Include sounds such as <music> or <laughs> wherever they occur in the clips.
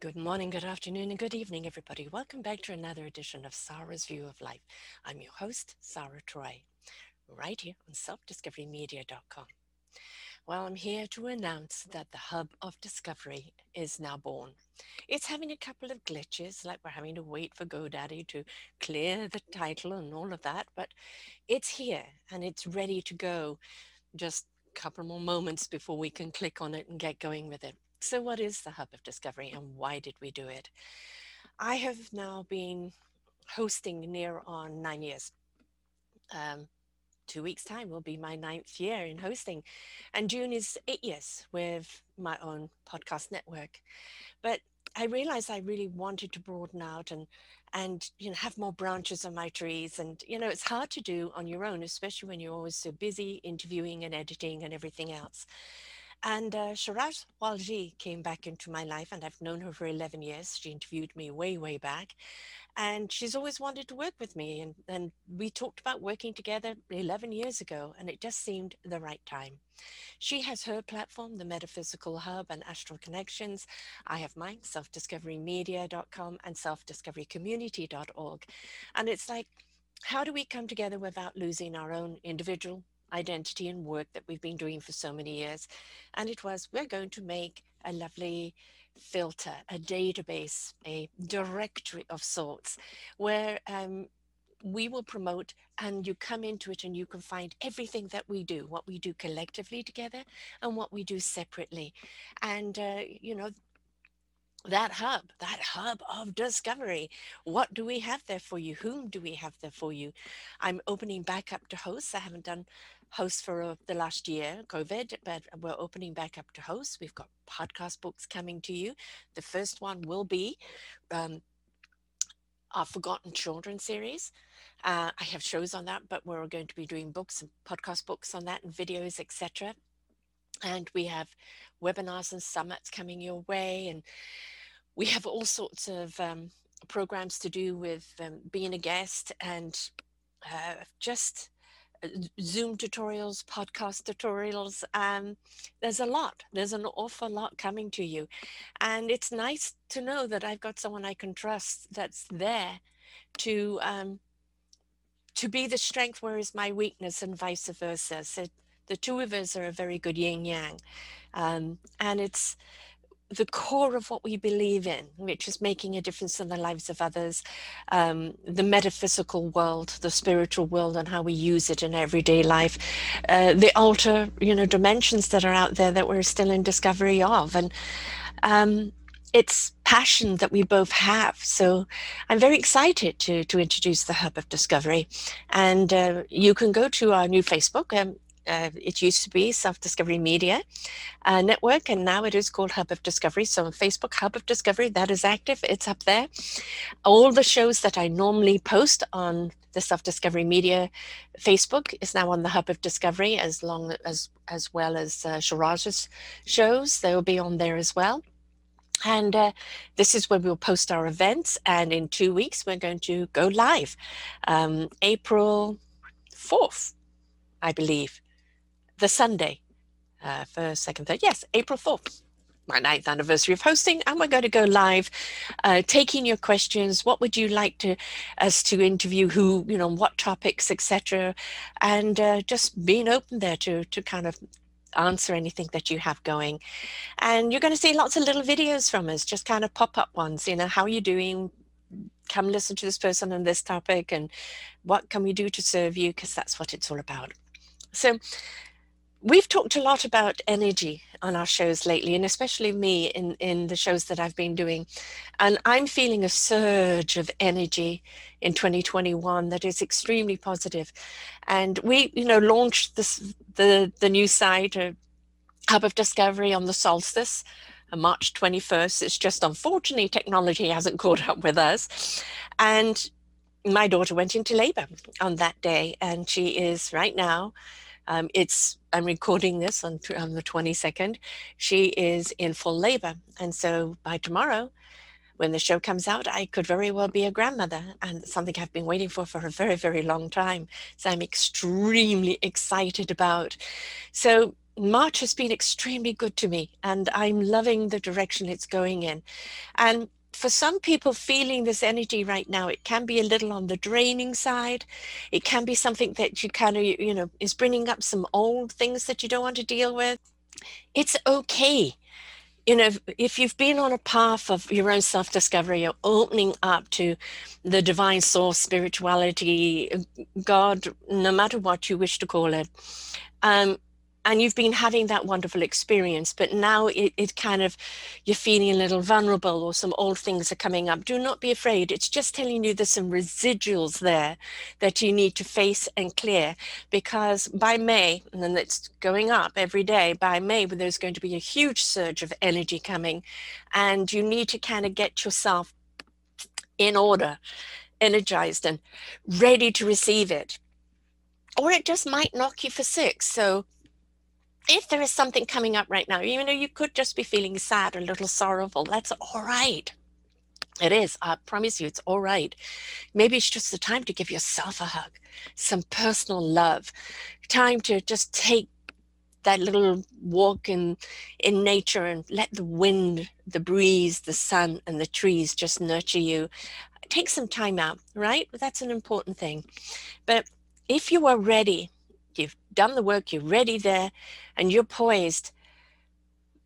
Good morning, good afternoon, and good evening, everybody. Welcome back to another edition of Sarah's View of Life. I'm your host, Sarah Troy, right here on selfdiscoverymedia.com. Well, I'm here to announce that the Hub of Discovery is now born. It's having a couple of glitches, like we're having to wait for GoDaddy to clear the title and all of that, but it's here and it's ready to go. Just a couple more moments before we can click on it and get going with it. So, what is the Hub of Discovery and why did we do it? I have now been hosting near on nine years. Um, two weeks' time will be my ninth year in hosting, and June is eight years with my own podcast network. But I realized I really wanted to broaden out and and you know have more branches on my trees and you know it's hard to do on your own especially when you're always so busy interviewing and editing and everything else and uh, Shiraz Walji came back into my life, and I've known her for 11 years. She interviewed me way, way back. And she's always wanted to work with me. And, and we talked about working together 11 years ago, and it just seemed the right time. She has her platform, the Metaphysical Hub and Astral Connections. I have mine, selfdiscoverymedia.com and selfdiscoverycommunity.org. And it's like, how do we come together without losing our own individual identity and work that we've been doing for so many years. And it was, we're going to make a lovely filter, a database, a directory of sorts, where um, we will promote and you come into it and you can find everything that we do, what we do collectively together and what we do separately. And, uh, you know, that hub, that hub of discovery. What do we have there for you? Whom do we have there for you? I'm opening back up to hosts. I haven't done hosts for uh, the last year, COVID, but we're opening back up to hosts. We've got podcast books coming to you. The first one will be um, our Forgotten Children series. Uh, I have shows on that, but we're going to be doing books and podcast books on that and videos, etc. And we have webinars and summits coming your way. And we have all sorts of um, programs to do with um, being a guest and uh, just uh, Zoom tutorials, podcast tutorials. Um, there's a lot. There's an awful lot coming to you. And it's nice to know that I've got someone I can trust that's there to um, to be the strength, where is my weakness, and vice versa. So the two of us are a very good yin yang. Um, and it's the core of what we believe in, which is making a difference in the lives of others, um, the metaphysical world, the spiritual world, and how we use it in everyday life, uh, the alter, you know, dimensions that are out there that we're still in discovery of, and um, it's passion that we both have. So I'm very excited to to introduce the Hub of Discovery, and uh, you can go to our new Facebook. Um, uh, it used to be Self Discovery Media uh, Network, and now it is called Hub of Discovery. So on Facebook, Hub of Discovery, that is active. It's up there. All the shows that I normally post on the Self Discovery Media Facebook is now on the Hub of Discovery, as long as as well as uh, Shiraz's shows. They will be on there as well. And uh, this is where we'll post our events. And in two weeks, we're going to go live, um, April 4th, I believe the Sunday, uh, first, second, third. Yes, April 4th, my ninth anniversary of hosting, and we're going to go live, uh, taking your questions. What would you like to us to interview? Who, you know, what topics, etc., and uh, just being open there to to kind of answer anything that you have going. And you're going to see lots of little videos from us, just kind of pop up ones. You know, how are you doing? Come listen to this person on this topic, and what can we do to serve you? Because that's what it's all about. So we've talked a lot about energy on our shows lately and especially me in in the shows that i've been doing and i'm feeling a surge of energy in 2021 that is extremely positive and we you know launched this the the new site uh, hub of discovery on the solstice March 21st. It's just unfortunately technology hasn't <laughs> caught up with us. And my daughter went into labor on that day, and she is right now. Um, it's I'm recording this on, on the 22nd. She is in full labor, and so by tomorrow, when the show comes out, I could very well be a grandmother, and something I've been waiting for for a very, very long time. So I'm extremely excited about. So March has been extremely good to me, and I'm loving the direction it's going in. And for some people feeling this energy right now, it can be a little on the draining side. It can be something that you kind of, you know, is bringing up some old things that you don't want to deal with. It's okay. You know, if you've been on a path of your own self discovery, you're opening up to the divine source, spirituality, God, no matter what you wish to call it, um, and you've been having that wonderful experience but now it, it kind of you're feeling a little vulnerable or some old things are coming up. Do not be afraid. It's just telling you there's some residuals there that you need to face and clear because by may and then it's going up every day by may there's going to be a huge surge of energy coming and you need to kind of get yourself in order energized and ready to receive it. Or it just might knock you for six. So if there is something coming up right now, even though you could just be feeling sad or a little sorrowful, that's all right. It is. I promise you, it's all right. Maybe it's just the time to give yourself a hug, some personal love, time to just take that little walk in in nature and let the wind, the breeze, the sun, and the trees just nurture you. Take some time out, right? That's an important thing. But if you are ready you've done the work, you're ready there, and you're poised.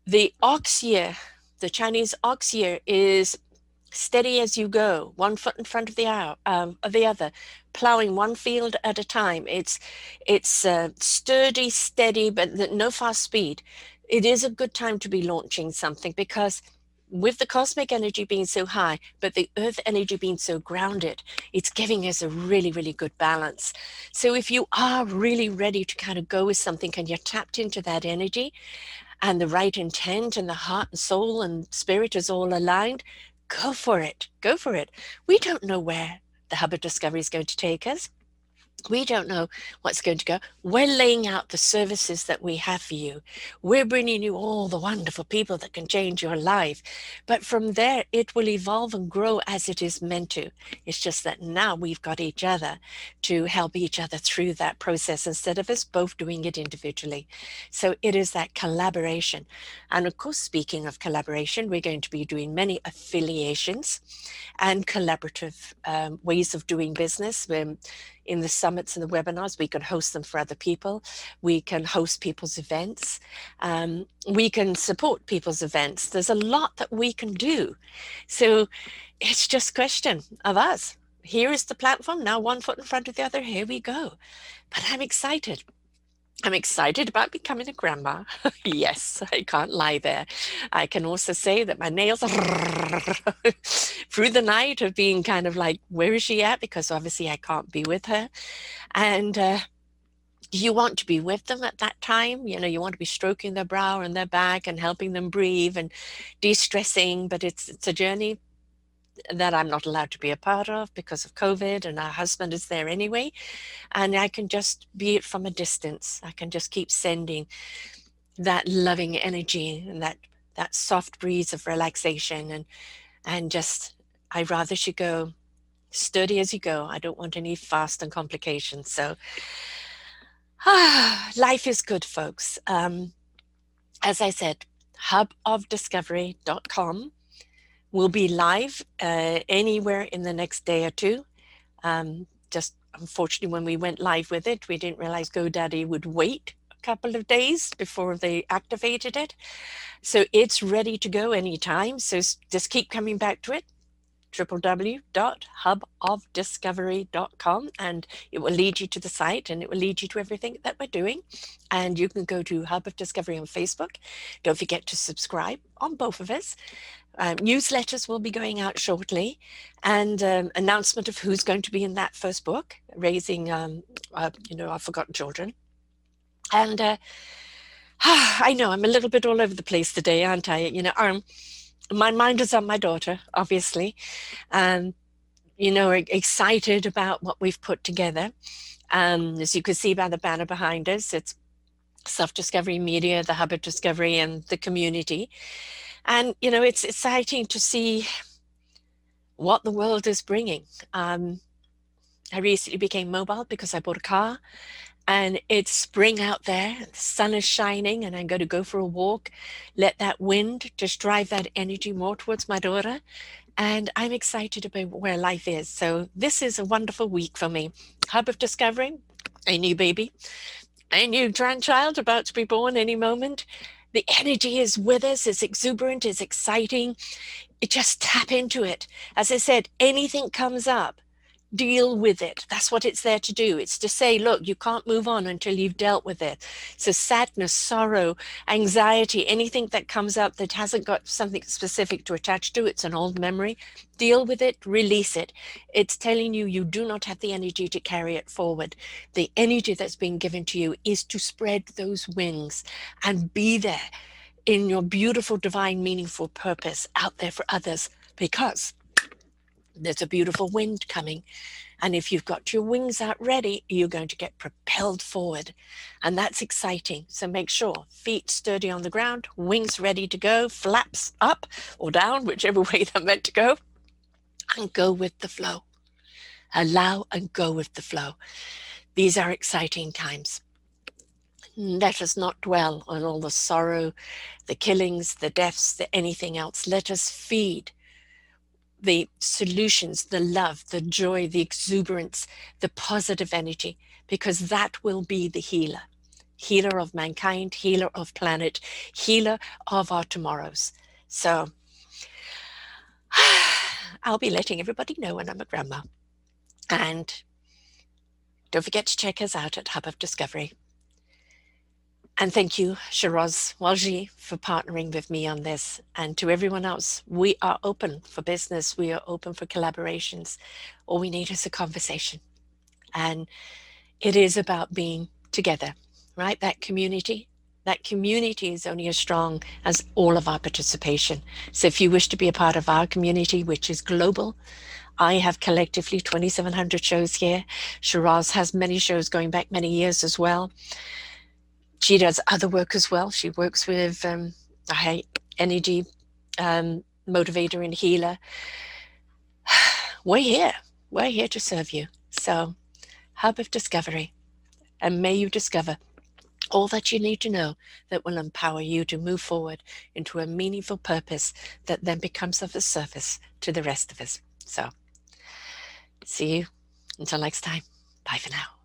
The ox year, the Chinese ox year, is steady as you go, one foot in front of the hour, um, of the other, plowing one field at a time. It's it's uh, sturdy, steady, but no fast speed. It is a good time to be launching something because with the cosmic energy being so high, but the earth energy being so grounded, it's giving us a really, really good balance. So if you are really ready to kind of go with something and you're tapped into that energy and the right intent and the heart and soul and spirit is all aligned, go for it. Go for it. We don't know where the Hub of Discovery is going to take us we don't know what's going to go. We're laying out the services that we have for you. We're bringing you all the wonderful people that can change your life. But from there, it will evolve and grow as it is meant to. It's just that now we've got each other to help each other through that process instead of us both doing it individually. So it is that collaboration. And of course, speaking of collaboration, we're going to be doing many affiliations and collaborative um, ways of doing business. We're, in the summits and the webinars. We can host them for other people. We can host people's events. Um, we can support people's events. There's a lot that we can do. So it's just a question of us. Here is the platform. Now one foot in front of the other. Here we go. But I'm excited. I'm excited about becoming a grandma. <laughs> yes, I can't lie there. I can also say that my nails <laughs> through the night have been kind of like, where is she at? Because obviously I can't be with her. And uh, you want to be with them at that time. You know, you want to be stroking their brow and their back and helping them breathe and de stressing. But it's, it's a journey that I'm not allowed to be a part of because of COVID, and our husband is there anyway. And I can just be it from a distance. I can just keep sending that loving energy and that that soft breeze of relaxation and and just I rather she go sturdy as you go. I don't want any fast and complications. So ah, <sighs> life is good, folks. Um, as I said, hubofdiscovery.com will be live uh, anywhere in the next day or two. Um, just unfortunately, when we went live with it, we didn't realize GoDaddy would wait a couple of days before they activated it. So it's ready to go anytime. So just keep coming back to it www.hubofdiscovery.com and it will lead you to the site and it will lead you to everything that we're doing. And you can go to Hub of Discovery on Facebook. Don't forget to subscribe on both of us. Um, newsletters will be going out shortly and um, announcement of who's going to be in that first book, Raising, um, uh, you know, our Forgotten Children. And uh, <sighs> I know I'm a little bit all over the place today, aren't I? You know, um, my mind is on my daughter, obviously, and you know, excited about what we've put together. Um, as you can see by the banner behind us, it's Self Discovery Media, the Hub of Discovery, and the community. And you know, it's exciting to see what the world is bringing. Um, I recently became mobile because I bought a car and it's spring out there, the sun is shining, and I'm going to go for a walk. Let that wind just drive that energy more towards my daughter. And I'm excited about where life is. So, this is a wonderful week for me. Hub of Discovery, a new baby, a new grandchild about to be born any moment. The energy is with us, it's exuberant, it's exciting. It just tap into it. As I said, anything comes up deal with it. That's what it's there to do. It's to say, look, you can't move on until you've dealt with it. So, sadness, sorrow, anxiety, anything that comes up that hasn't got something specific to attach to, it's an old memory. Deal with it, release it. It's telling you you do not have the energy to carry it forward. The energy that's being given to you is to spread those wings and be there in your beautiful, divine, meaningful purpose out there for others because there's a beautiful wind coming. And if you've got your wings out ready, you're going to get propelled forward. And that's exciting. So make sure feet sturdy on the ground, wings ready to go, flaps up or down, whichever <laughs> way they're meant to go, and go with the flow. Allow and go with the flow. These are exciting times. Let us not dwell on all the sorrow, the killings, the deaths, the anything else. Let us feed the solutions, the love, the joy, the exuberance, the positive energy, because that will be the healer. Healer of mankind, healer of planet, healer of our tomorrows. So <sighs> I'll be letting everybody know when I'm a grandma. And don't forget to check us out at Hub of Discovery. And thank you, Shiraz Walji, for partnering with me on this. And to everyone else, we are open for business. We are open for collaborations. All we need is a conversation. And it is about being together, right? That community. That community is only as strong as all of our participation. So if you wish to be a part of our community, which is global, I have collectively 2,700 shows here. Shiraz has many shows going back many years as well she does other work as well. She works with um, a energy um, motivator and healer. <sighs> We're here. We're here to serve you. So, Hub of Discovery. And may you discover all that you need to know that will empower you to move forward into a meaningful purpose that then becomes of a service to the rest of us. So, see you until next time. Bye for now.